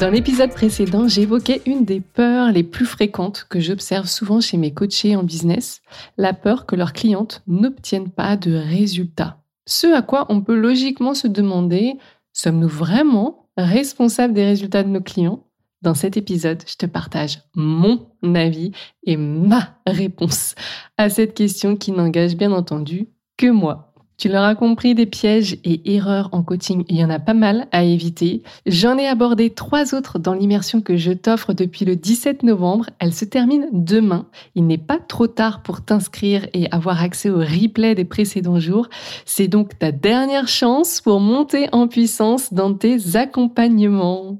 Dans l'épisode précédent, j'évoquais une des peurs les plus fréquentes que j'observe souvent chez mes coachés en business, la peur que leurs clientes n'obtiennent pas de résultats. Ce à quoi on peut logiquement se demander, sommes-nous vraiment responsables des résultats de nos clients? Dans cet épisode, je te partage mon avis et ma réponse à cette question qui n'engage bien entendu que moi. Tu l'auras compris, des pièges et erreurs en coaching, il y en a pas mal à éviter. J'en ai abordé trois autres dans l'immersion que je t'offre depuis le 17 novembre. Elle se termine demain. Il n'est pas trop tard pour t'inscrire et avoir accès au replay des précédents jours. C'est donc ta dernière chance pour monter en puissance dans tes accompagnements.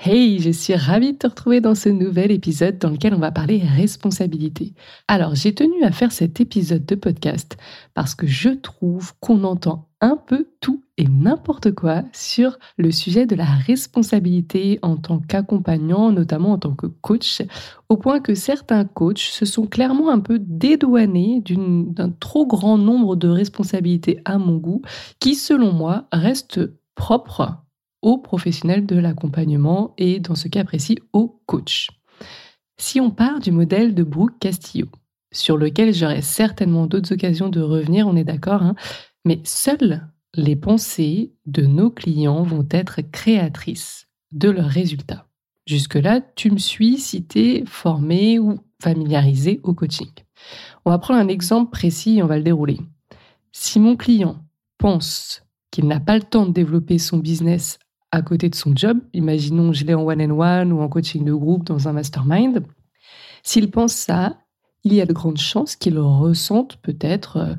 Hey, je suis ravie de te retrouver dans ce nouvel épisode dans lequel on va parler responsabilité. Alors, j'ai tenu à faire cet épisode de podcast parce que je trouve qu'on entend un peu tout et n'importe quoi sur le sujet de la responsabilité en tant qu'accompagnant, notamment en tant que coach, au point que certains coachs se sont clairement un peu dédouanés d'un trop grand nombre de responsabilités à mon goût, qui selon moi restent propres aux professionnels de l'accompagnement et dans ce cas précis aux coachs. Si on part du modèle de Brooke Castillo, sur lequel j'aurai certainement d'autres occasions de revenir, on est d'accord, hein, mais seules les pensées de nos clients vont être créatrices de leurs résultats. Jusque-là, tu me suis cité formé ou familiarisé au coaching. On va prendre un exemple précis et on va le dérouler. Si mon client pense qu'il n'a pas le temps de développer son business à côté de son job, imaginons je l'ai en one-on-one ou en coaching de groupe dans un mastermind, s'il pense ça, il y a de grandes chances qu'il ressente peut-être euh,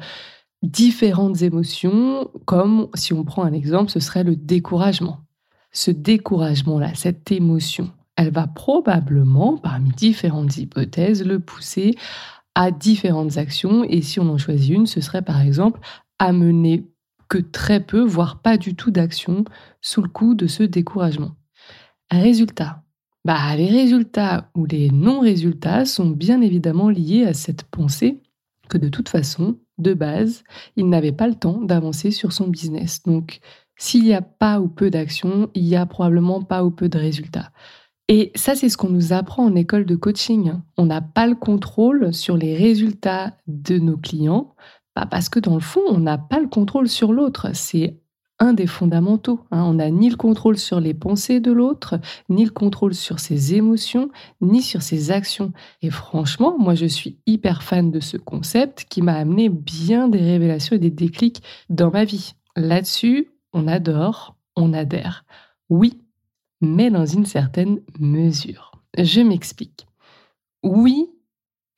différentes émotions, comme si on prend un exemple, ce serait le découragement. Ce découragement-là, cette émotion, elle va probablement, parmi différentes hypothèses, le pousser à différentes actions. Et si on en choisit une, ce serait par exemple amener que très peu, voire pas du tout d'action sous le coup de ce découragement. Résultat. Bah, les résultats ou les non-résultats sont bien évidemment liés à cette pensée que de toute façon, de base, il n'avait pas le temps d'avancer sur son business. Donc, s'il n'y a pas ou peu d'action, il y a probablement pas ou peu de résultats. Et ça, c'est ce qu'on nous apprend en école de coaching. On n'a pas le contrôle sur les résultats de nos clients, bah, parce que dans le fond, on n'a pas le contrôle sur l'autre. C'est un des fondamentaux. Hein. On n'a ni le contrôle sur les pensées de l'autre, ni le contrôle sur ses émotions, ni sur ses actions. Et franchement, moi, je suis hyper fan de ce concept qui m'a amené bien des révélations et des déclics dans ma vie. Là-dessus, on adore, on adhère. Oui, mais dans une certaine mesure. Je m'explique. Oui,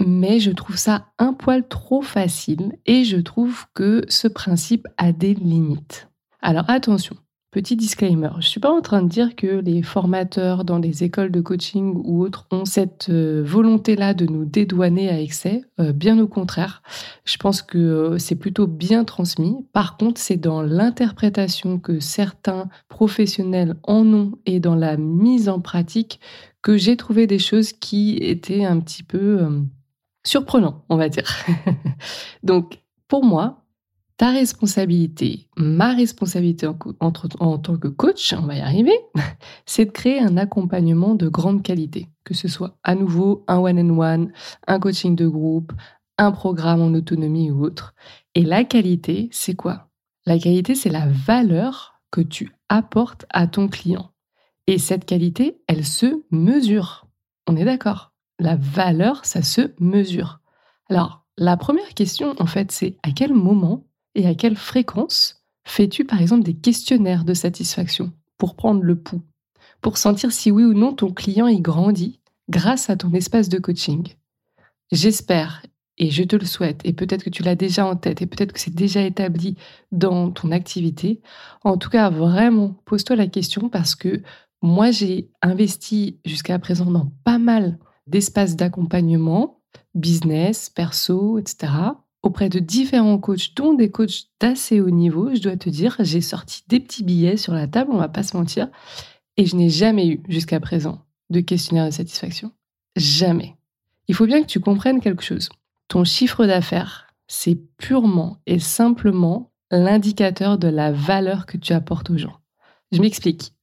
mais je trouve ça un poil trop facile et je trouve que ce principe a des limites. Alors attention, petit disclaimer, je ne suis pas en train de dire que les formateurs dans les écoles de coaching ou autres ont cette euh, volonté-là de nous dédouaner à excès, euh, bien au contraire. Je pense que euh, c'est plutôt bien transmis. Par contre, c'est dans l'interprétation que certains professionnels en ont et dans la mise en pratique que j'ai trouvé des choses qui étaient un petit peu surprenant, on va dire. Donc, pour moi, ta responsabilité, ma responsabilité en, tant que coach, on va y arriver, c'est de créer un accompagnement de grande qualité, que ce soit à nouveau un one-on-one, un coaching de groupe, un programme en autonomie ou autre. Et la qualité, c'est quoi? La qualité, c'est la valeur que tu apportes à ton client. Et cette qualité, elle se mesure. On est d'accord? La valeur, ça se mesure. Alors, la première question, en fait, c'est à quel moment et à quelle fréquence fais-tu, par exemple, des questionnaires de satisfaction pour prendre le pouls, pour sentir si oui ou non ton client y grandit grâce à ton espace de coaching? J'espère et je te le souhaite, et peut-être que tu l'as déjà en tête, et peut-être que c'est déjà établi dans ton activité. En tout cas, vraiment, pose-toi la question parce que Moi, j'ai investi jusqu'à présent dans pas mal d'espaces d'accompagnement, business, perso, etc., auprès de différents coachs, dont des coachs d'assez haut niveau. Je dois te dire, j'ai sorti des petits billets sur la table, on va pas se mentir, et je n'ai jamais eu jusqu'à présent de questionnaire de satisfaction. Jamais. Il faut bien que tu comprennes quelque chose. Ton chiffre d'affaires, c'est purement et simplement l'indicateur de la valeur que tu apportes aux gens. Je m'explique.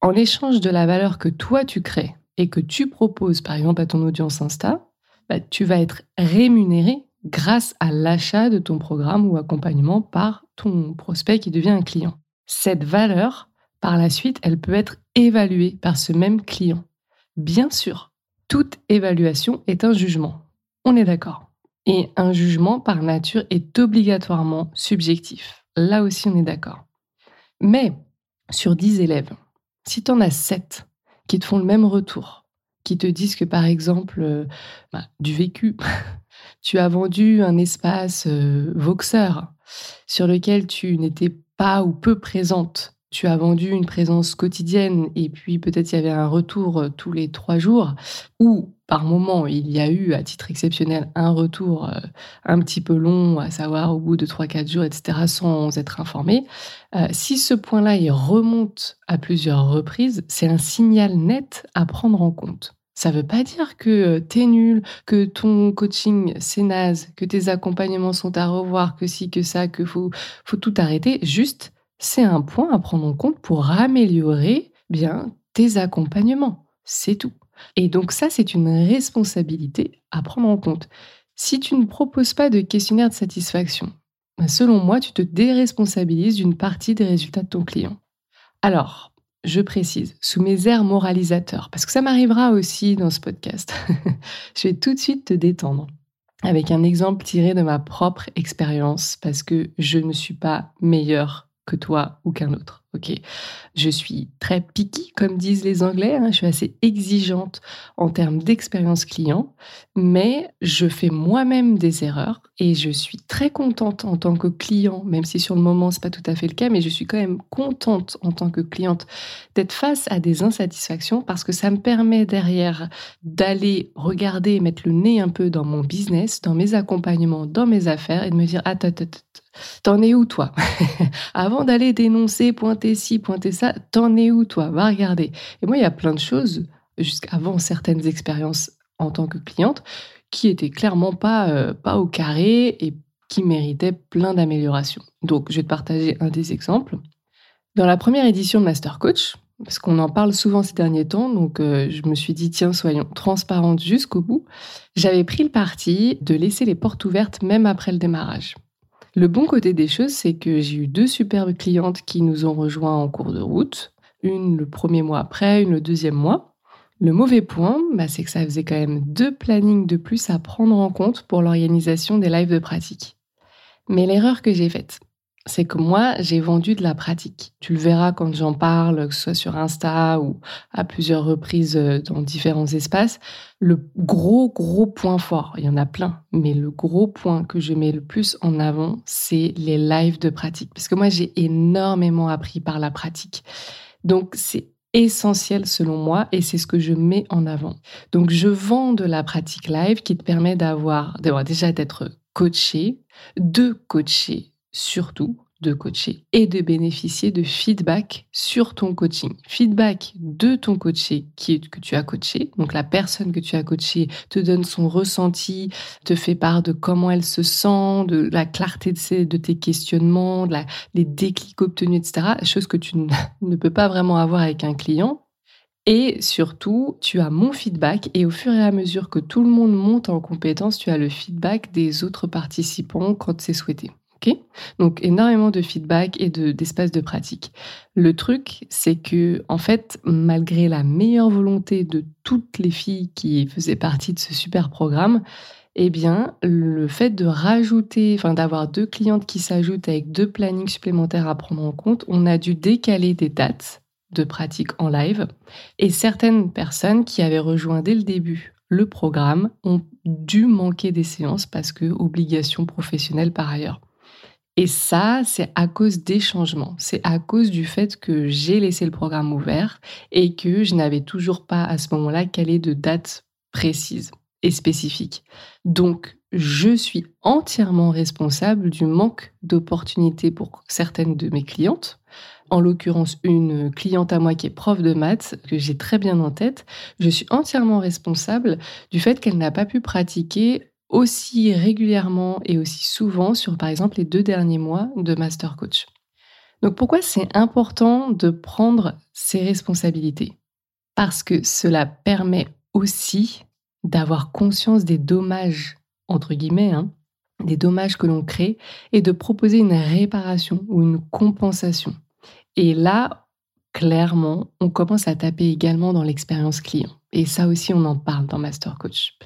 En échange de la valeur que toi tu crées et que tu proposes par exemple à ton audience Insta, bah, tu vas être rémunéré grâce à l'achat de ton programme ou accompagnement par ton prospect qui devient un client. Cette valeur, par la suite, elle peut être évaluée par ce même client. Bien sûr, toute évaluation est un jugement. On est d'accord. Et un jugement, par nature, est obligatoirement subjectif. Là aussi, on est d'accord. Mais sur 10 élèves, si tu en as 7 qui te font le même retour, qui te disent que par exemple, euh, bah, du vécu, tu as vendu un espace euh, Voxer sur lequel tu n'étais pas ou peu présente. Tu as vendu une présence quotidienne et puis peut-être il y avait un retour euh, tous les trois jours, ou par moment il y a eu à titre exceptionnel un retour euh, un petit peu long, à savoir au bout de trois, quatre jours, etc., sans être informé, euh, si ce point-là il remonte à plusieurs reprises, c'est un signal net à prendre en compte. Ça ne veut pas dire que tu es nul, que ton coaching c'est naze, que tes accompagnements sont à revoir, que si, que ça, que faut, faut tout arrêter. Juste, c'est un point à prendre en compte pour améliorer bien tes accompagnements. C'est tout. Et donc ça, c'est une responsabilité à prendre en compte. Si tu ne proposes pas de questionnaire de satisfaction, ben, selon moi, tu te déresponsabilises d'une partie des résultats de ton client. Alors, je précise, sous mes airs moralisateurs, parce que ça m'arrivera aussi dans ce podcast, je vais tout de suite te détendre avec un exemple tiré de ma propre expérience, parce que je ne suis pas meilleure que toi ou qu'un autre. Ok, je suis très picky, comme disent les Anglais. Hein. je suis assez exigeante en termes d'expérience client, mais je fais moi-même des erreurs et je suis très contente en tant que client, même si sur le moment c'est pas tout à fait le cas, mais je suis quand même contente en tant que cliente d'être face à des insatisfactions parce que ça me permet derrière d'aller regarder et mettre le nez un peu dans mon business, dans mes accompagnements, dans mes affaires et de me dire attends, attends, attends T'en es où toi Avant d'aller dénoncer, pointer ci, pointer ça, t'en es où toi Va regarder. Et moi, il y a plein de choses, jusqu'avant certaines expériences en tant que cliente, qui étaient clairement pas, euh, pas au carré et qui méritaient plein d'améliorations. Donc, je vais te partager un des exemples. Dans la première édition de Master Coach, parce qu'on en parle souvent ces derniers temps, donc euh, je me suis dit, tiens, soyons transparentes jusqu'au bout, j'avais pris le parti de laisser les portes ouvertes même après le démarrage. Le bon côté des choses, c'est que j'ai eu deux superbes clientes qui nous ont rejoints en cours de route, une le premier mois après, une le deuxième mois. Le mauvais point, bah, c'est que ça faisait quand même deux plannings de plus à prendre en compte pour l'organisation des lives de pratique. Mais l'erreur que j'ai faite, c'est que moi, j'ai vendu de la pratique. Tu le verras quand j'en parle, que ce soit sur Insta ou à plusieurs reprises euh, dans différents espaces. Le gros, gros point fort, il y en a plein, mais le gros point que je mets le plus en avant, c'est les lives de pratique. Parce que moi, j'ai énormément appris par la pratique. Donc, c'est essentiel selon moi et c'est ce que je mets en avant. Donc, je vends de la pratique live qui te permet d'avoir, déjà d'être coaché, de coacher surtout de coacher et de bénéficier de feedback sur ton coaching. Feedback de ton coaché qui que tu as coaché. Donc la personne que tu as coaché te donne son ressenti, te fait part de comment elle se sent, de la clarté de, de tes questionnements, de les déclics obtenus, etc. Chose que tu ne peux pas vraiment avoir avec un client. Et surtout, tu as mon feedback et au fur et à mesure que tout le monde monte en compétence, tu as le feedback des autres participants quand c'est souhaité. Donc énormément de feedback et de, d'espace de pratique. Le truc, c'est que en fait, malgré la meilleure volonté de toutes les filles qui faisaient partie de ce super programme, eh bien, le fait de rajouter, enfin d'avoir deux clientes qui s'ajoutent avec deux plannings supplémentaires à prendre en compte, on a dû décaler des dates de pratique en live. Et certaines personnes qui avaient rejoint dès le début le programme ont dû manquer des séances parce que obligation professionnelle par ailleurs. Et ça, c'est à cause des changements. C'est à cause du fait que j'ai laissé le programme ouvert et que je n'avais toujours pas à ce moment-là calé de date précise et spécifique. Donc, je suis entièrement responsable du manque d'opportunités pour certaines de mes clientes. En l'occurrence, une cliente à moi qui est prof de maths, que j'ai très bien en tête, je suis entièrement responsable du fait qu'elle n'a pas pu pratiquer aussi régulièrement et aussi souvent sur, par exemple, les deux derniers mois de Master Coach. Donc pourquoi c'est important de prendre ses responsabilités? Parce que cela permet aussi d'avoir conscience des dommages, entre guillemets, hein, des dommages que l'on crée et de proposer une réparation ou une compensation. Et là, clairement, on commence à taper également dans l'expérience client. Et ça aussi, on en parle dans Master Coach.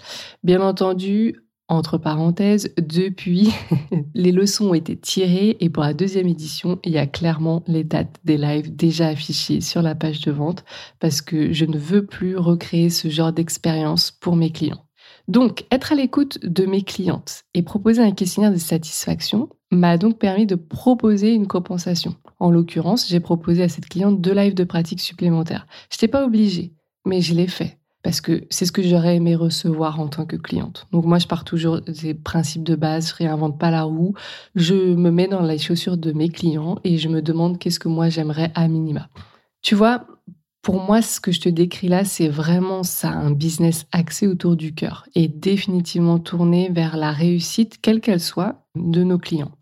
Bien entendu, entre parenthèses, depuis, les leçons ont été tirées et pour la deuxième édition, il y a clairement les dates des lives déjà affichées sur la page de vente parce que je ne veux plus recréer ce genre d'expérience pour mes clients. Donc, être à l'écoute de mes clientes et proposer un questionnaire de satisfaction m'a donc permis de proposer une compensation. En l'occurrence, j'ai proposé à cette cliente deux lives de pratique supplémentaires. Je n'étais pas obligée, mais je l'ai fait parce que c'est ce que j'aurais aimé recevoir en tant que cliente. Donc moi, je pars toujours des principes de base, je réinvente pas la roue, je me mets dans les chaussures de mes clients et je me demande qu'est-ce que moi j'aimerais à minima. Tu vois, pour moi, ce que je te décris là, c'est vraiment ça, un business axé autour du cœur et définitivement tourné vers la réussite, quelle qu'elle soit, de nos clients.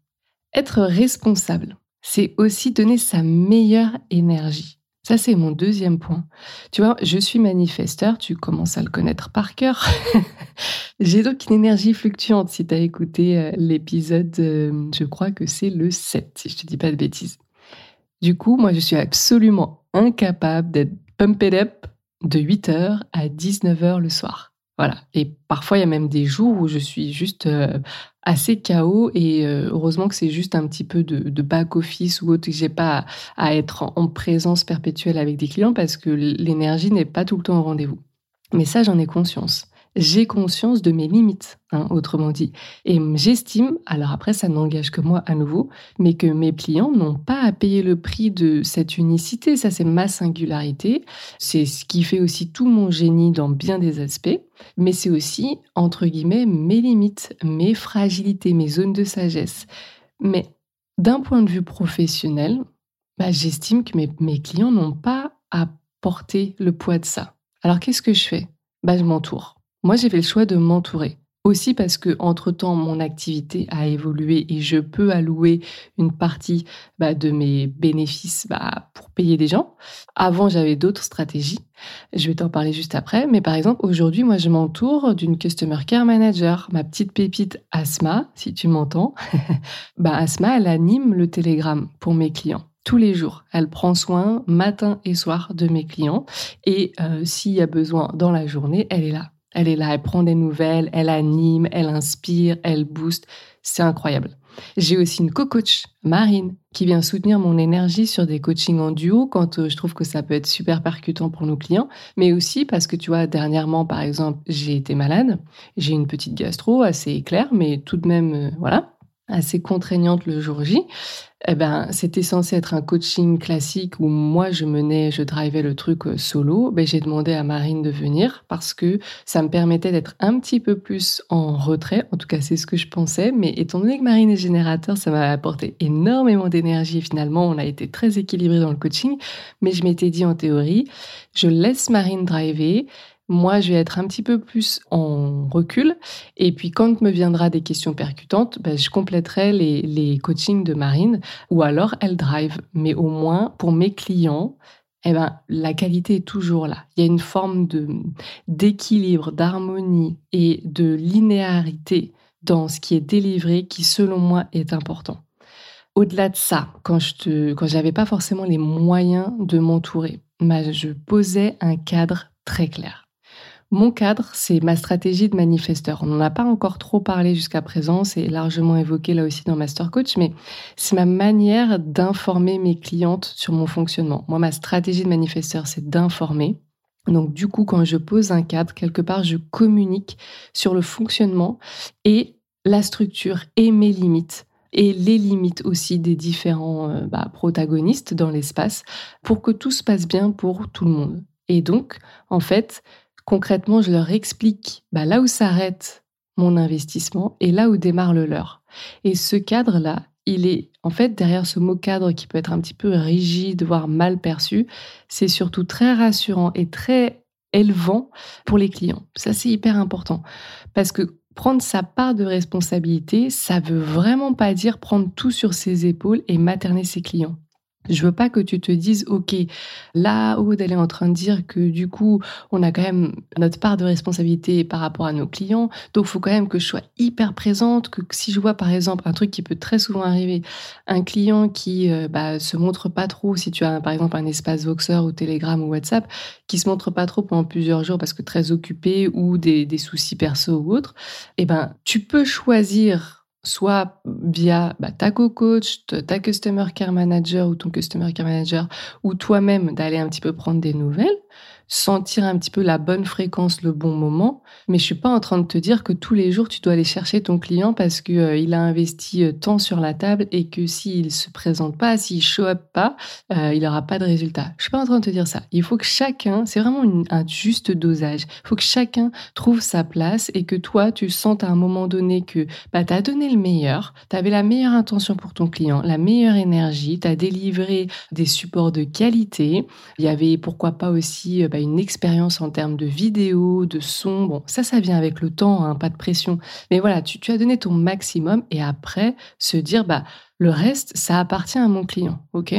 Être responsable, c'est aussi donner sa meilleure énergie. Ça, c'est mon deuxième point. Tu vois, je suis manifesteur, tu commences à le connaître par cœur. J'ai donc une énergie fluctuante. Si tu as écouté euh, l'épisode, euh, je crois que c'est le 7, si je te dis pas de bêtises. Du coup, moi, je suis absolument incapable d'être pumped up de 8h à 19h le soir. Et parfois, il y a même des jours où je suis juste euh, assez chaos et euh, heureusement que c'est juste un petit peu de, back-office ou autre que j'ai pas à, être en, présence perpétuelle avec des clients parce que l'énergie n'est pas tout le temps au rendez-vous. Mais ça, j'en ai conscience j'ai conscience de mes limites, hein, autrement dit. Et j'estime, alors après ça n'engage que moi à nouveau, mais que mes clients n'ont pas à payer le prix de cette unicité, ça c'est ma singularité, c'est ce qui fait aussi tout mon génie dans bien des aspects, mais c'est aussi, entre guillemets, mes limites, mes fragilités, mes zones de sagesse. Mais d'un point de vue professionnel, bah, j'estime que mes, mes clients n'ont pas à porter le poids de ça. Alors qu'est-ce que je fais? Bah, Je m'entoure. Moi, j'ai fait le choix de m'entourer. Aussi parce que, entre-temps, mon activité a évolué et je peux allouer une partie bah, de mes bénéfices bah, pour payer des gens. Avant, j'avais d'autres stratégies. Je vais t'en parler juste après. Mais par exemple, aujourd'hui, moi, je m'entoure d'une Customer Care Manager, ma petite pépite Asma, si tu m'entends. bah, Asma, elle anime le Telegram pour mes clients tous les jours. Elle prend soin matin et soir de mes clients et euh, s'il y a besoin dans la journée, elle est là. Elle est là, elle prend des nouvelles, elle anime, elle inspire, elle booste. C'est incroyable. J'ai aussi une co-coach, Marine, qui vient soutenir mon énergie sur des coachings en duo quand euh, je trouve que ça peut être super percutant pour nos clients, mais aussi parce que tu vois, dernièrement, par exemple, j'ai été malade, j'ai une petite gastro assez claire, mais tout de même, euh, voilà, assez contraignante le jour J eh ben, c'était censé être un coaching classique où moi je menais, je drivais le truc euh, solo. Ben, j'ai demandé à Marine de venir parce que ça me permettait d'être un petit peu plus en retrait. En tout cas, c'est ce que je pensais. Mais étant donné que Marine est générateur, ça m'a apporté énormément d'énergie. Finalement, on a été très équilibré dans le coaching. Mais je m'étais dit en théorie, je laisse Marine driver. Moi, je vais être un petit peu plus en recul. Et puis, quand me viendra des questions percutantes, ben, je compléterai les, coachings de Marine ou alors elle drive. Mais au moins, pour mes clients, eh ben, la qualité est toujours là. Il y a une forme d'équilibre, d'harmonie et de linéarité dans ce qui est délivré qui, selon moi, est important. Au-delà de ça, quand je te, j'avais pas forcément les moyens de m'entourer, je posais un cadre très clair. Mon cadre, c'est ma stratégie de manifesteur. On n'en a pas encore trop parlé jusqu'à présent, c'est largement évoqué là aussi dans Master Coach, mais c'est ma manière d'informer mes clientes sur mon fonctionnement. Moi, ma stratégie de manifesteur, c'est d'informer. Donc du coup, quand je pose un cadre, quelque part, je communique sur le fonctionnement et la structure et mes limites et les limites aussi des différents euh, bah, protagonistes dans l'espace pour que tout se passe bien pour tout le monde. Et donc, en fait, concrètement, je leur explique bah, là où s'arrête mon investissement et là où démarre le leur. Et ce cadre-là, il est en fait derrière ce mot cadre qui peut être un petit peu rigide, voire mal perçu, c'est surtout très rassurant et très élevant pour les clients. Ça, c'est hyper important parce que prendre sa part de responsabilité, ça veut vraiment pas dire prendre tout sur ses épaules et materner ses clients. Je veux pas que tu te dises, OK, là, Aude, elle est en train de dire que du coup, on a quand même notre part de responsabilité par rapport à nos clients. Donc, faut quand même que je sois hyper présente, que si je vois, par exemple, un truc qui peut très souvent arriver, un client qui euh, bah, se montre pas trop, si tu as, par exemple, un espace Voxer ou Telegram ou WhatsApp, qui se montre pas trop pendant plusieurs jours parce que très occupé ou des, des soucis perso ou autres, eh ben, tu peux choisir soit via bah, ta co-coach, ta customer care manager ou ton customer care manager, ou toi-même d'aller un petit peu prendre des nouvelles, sentir un petit peu la bonne fréquence, le bon moment. Mais je suis pas en train de te dire que tous les jours tu dois aller chercher ton client parce que euh, il a investi euh, tant sur la table et que s'il se présente pas, s'il show up pas, euh, il aura pas de résultat. Je suis pas en train de te dire ça. Il faut que chacun, c'est vraiment un juste dosage. Il faut que chacun trouve sa place et que toi tu sentes à un moment donné que bah as donné le meilleur, tu avais la meilleure intention pour ton client, la meilleure énergie, tu as délivré des supports de qualité. Il y avait pourquoi pas aussi bah, une expérience en termes de vidéo, de son. Bon, ça, ça vient avec le temps, hein, pas de pression. Mais voilà, tu, as donné ton maximum et après, se dire, bah, le reste, ça appartient à mon client, ok?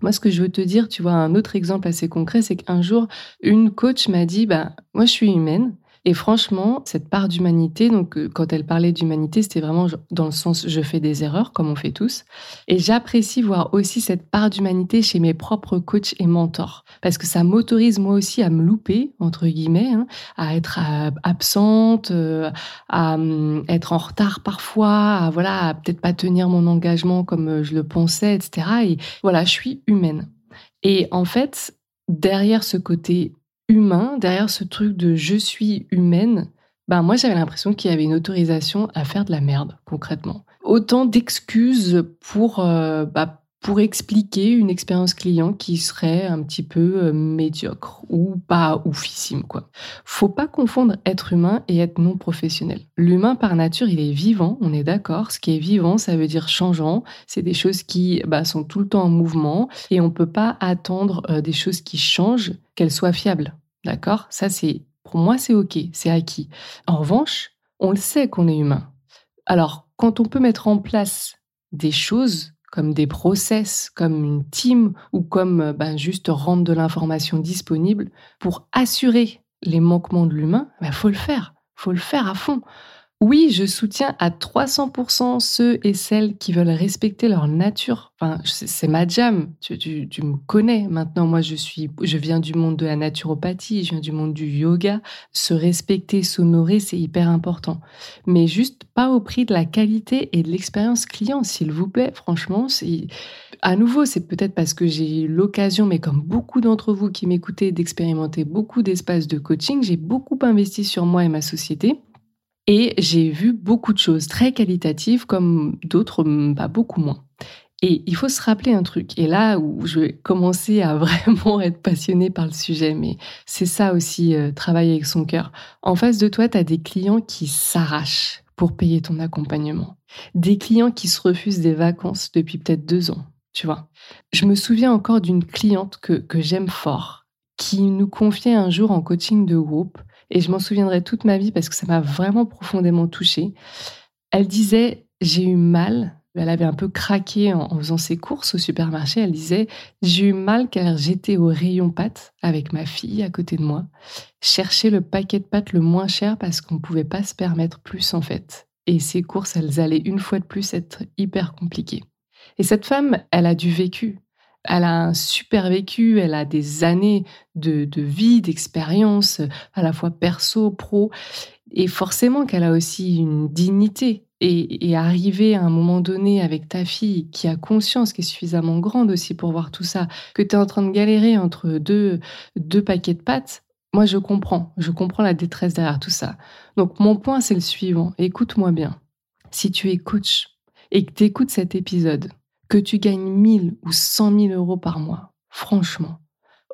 Moi, ce que je veux te dire, tu vois, un autre exemple assez concret, c'est qu'un jour, une coach m'a dit, bah, moi, je suis humaine, et franchement, cette part d'humanité, donc euh, quand elle parlait d'humanité, c'était vraiment dans le sens je fais des erreurs, comme on fait tous. Et j'apprécie voir aussi cette part d'humanité chez mes propres coachs et mentors, parce que ça m'autorise moi aussi à me louper, entre guillemets, hein, à être euh, absente, euh, à hum, être en retard parfois, à voilà, peut-être pas tenir mon engagement comme je le pensais, etc. Et voilà, je suis humaine. Et en fait, derrière ce côté humain, derrière ce truc de je suis humaine, ben moi j'avais l'impression qu'il y avait une autorisation à faire de la merde, concrètement. Autant d'excuses pour, euh, bah, pour expliquer une expérience client qui serait un petit peu euh, médiocre ou pas oufissime quoi. Faut pas confondre être humain et être non professionnel. L'humain par nature, il est vivant, on est d'accord. Ce qui est vivant, ça veut dire changeant. C'est des choses qui bah, sont tout le temps en mouvement et on peut pas attendre euh, des choses qui changent qu'elles soient fiables. D'accord? Ça c'est pour moi c'est OK, c'est acquis. En revanche, on le sait qu'on est humain. Alors, quand on peut mettre en place des choses comme des process, comme une team ou comme euh, ben, juste rendre de l'information disponible pour assurer les manquements de l'humain, il ben, faut le faire, faut le faire à fond. Oui, je soutiens à 300% ceux et celles qui veulent respecter leur nature. Enfin, c'est ma jam. Tu, me connais maintenant. Moi, je suis, je viens du monde de la naturopathie, je viens du monde du yoga. Se respecter, s'honorer, c'est hyper important. Mais juste pas au prix de la qualité et de l'expérience client, s'il vous plaît. Franchement, à nouveau, c'est peut-être parce que j'ai eu l'occasion, mais comme beaucoup d'entre vous qui m'écoutez, d'expérimenter beaucoup d'espaces de coaching. J'ai beaucoup investi sur moi et ma société. Et j'ai vu beaucoup de choses très qualitatives comme d'autres, pas beaucoup moins. Et il faut se rappeler un truc, et là où je vais commencer à vraiment être passionnée par le sujet, mais c'est ça aussi, euh, travailler avec son cœur. En face de toi, tu as des clients qui s'arrachent pour payer ton accompagnement. Des clients qui se refusent des vacances depuis peut-être deux ans, tu vois. Je me souviens encore d'une cliente que, que j'aime fort, qui nous confiait un jour en coaching de groupe et je m'en souviendrai toute ma vie parce que ça m'a vraiment profondément touchée. Elle disait J'ai eu mal. Elle avait un peu craqué en, faisant ses courses au supermarché. Elle disait J'ai eu mal car j'étais au rayon pâtes avec ma fille à côté de moi, chercher le paquet de pâtes le moins cher parce qu'on ne pouvait pas se permettre plus en fait. Et ces courses, elles allaient une fois de plus être hyper compliquées. Et cette femme, elle a du vécu elle a un super vécu, elle a des années de, vie, d'expérience, à la fois perso, pro, et forcément qu'elle a aussi une dignité. Et, arriver à un moment donné avec ta fille qui a conscience, qui est suffisamment grande aussi pour voir tout ça, que tu es en train de galérer entre deux, deux paquets de pâtes, moi je comprends, je comprends la détresse derrière tout ça. Donc mon point c'est le suivant, écoute-moi bien. Si tu es coach, et que tu écoutes cet épisode, que tu gagnes 1000 ou 100 000 euros par mois, franchement,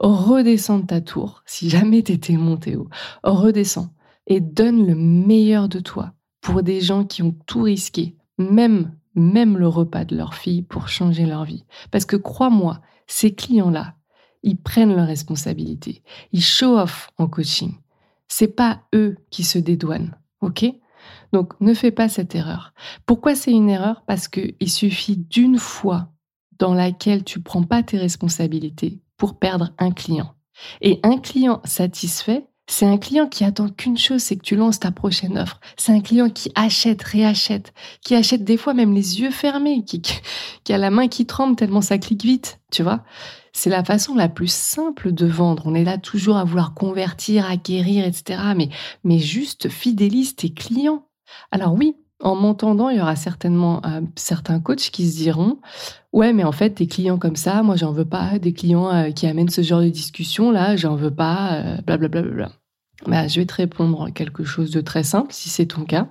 redescends de ta tour, si jamais t'étais monté haut, redescends et donne le meilleur de toi pour des gens qui ont tout risqué, même, même le repas de leur fille pour changer leur vie. Parce que crois-moi, ces clients-là, ils prennent leurs responsabilités. Ils show off en coaching. C'est pas eux qui se dédouanent. OK? Donc, ne fais pas cette erreur. Pourquoi c'est une erreur? Parce qu'il suffit d'une fois dans laquelle tu prends pas tes responsabilités pour perdre un client. Et un client satisfait, c'est un client qui attend qu'une chose, c'est que tu lances ta prochaine offre. C'est un client qui achète, réachète, qui achète des fois même les yeux fermés, qui, qui a la main qui tremble tellement ça clique vite, tu vois? C'est la façon la plus simple de vendre. On est là toujours à vouloir convertir, acquérir, etc. Mais, mais juste fidélise tes clients. Alors oui, en m'entendant, il y aura certainement euh, certains coachs qui se diront Ouais, mais en fait, des clients comme ça, moi, j'en veux pas. Des clients euh, qui amènent ce genre de discussion, là, j'en veux pas, blablabla. Euh, bla, bah, je vais te répondre quelque chose de très simple, si c'est ton cas.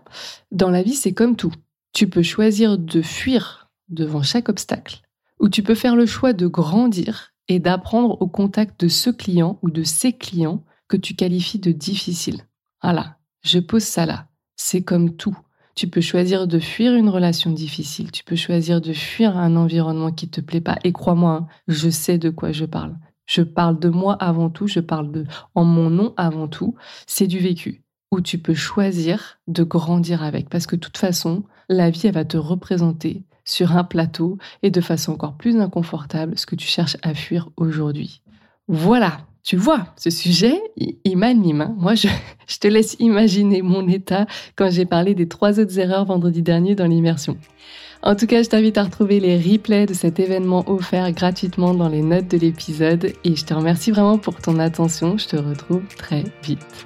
Dans la vie, c'est comme tout. Tu peux choisir de fuir devant chaque obstacle, ou tu peux faire le choix de grandir et d'apprendre au contact de ce client ou de ces clients que tu qualifies de difficiles. Voilà, je pose ça là. C'est comme tout. Tu peux choisir de fuir une relation difficile, tu peux choisir de fuir un environnement qui te plaît pas. Et crois-moi, hein, je sais de quoi je parle. Je parle de moi avant tout, je parle de en mon nom avant tout. C'est du vécu où tu peux choisir de grandir avec. Parce que de toute façon, la vie, elle va te représenter sur un plateau et de façon encore plus inconfortable ce que tu cherches à fuir aujourd'hui. Voilà, tu vois, ce sujet, il, m'anime. Hein. Moi, je, je te laisse imaginer mon état quand j'ai parlé des trois autres erreurs vendredi dernier dans l'immersion. En tout cas, je t'invite à retrouver les replays de cet événement offert gratuitement dans les notes de l'épisode et je te remercie vraiment pour ton attention. Je te retrouve très vite.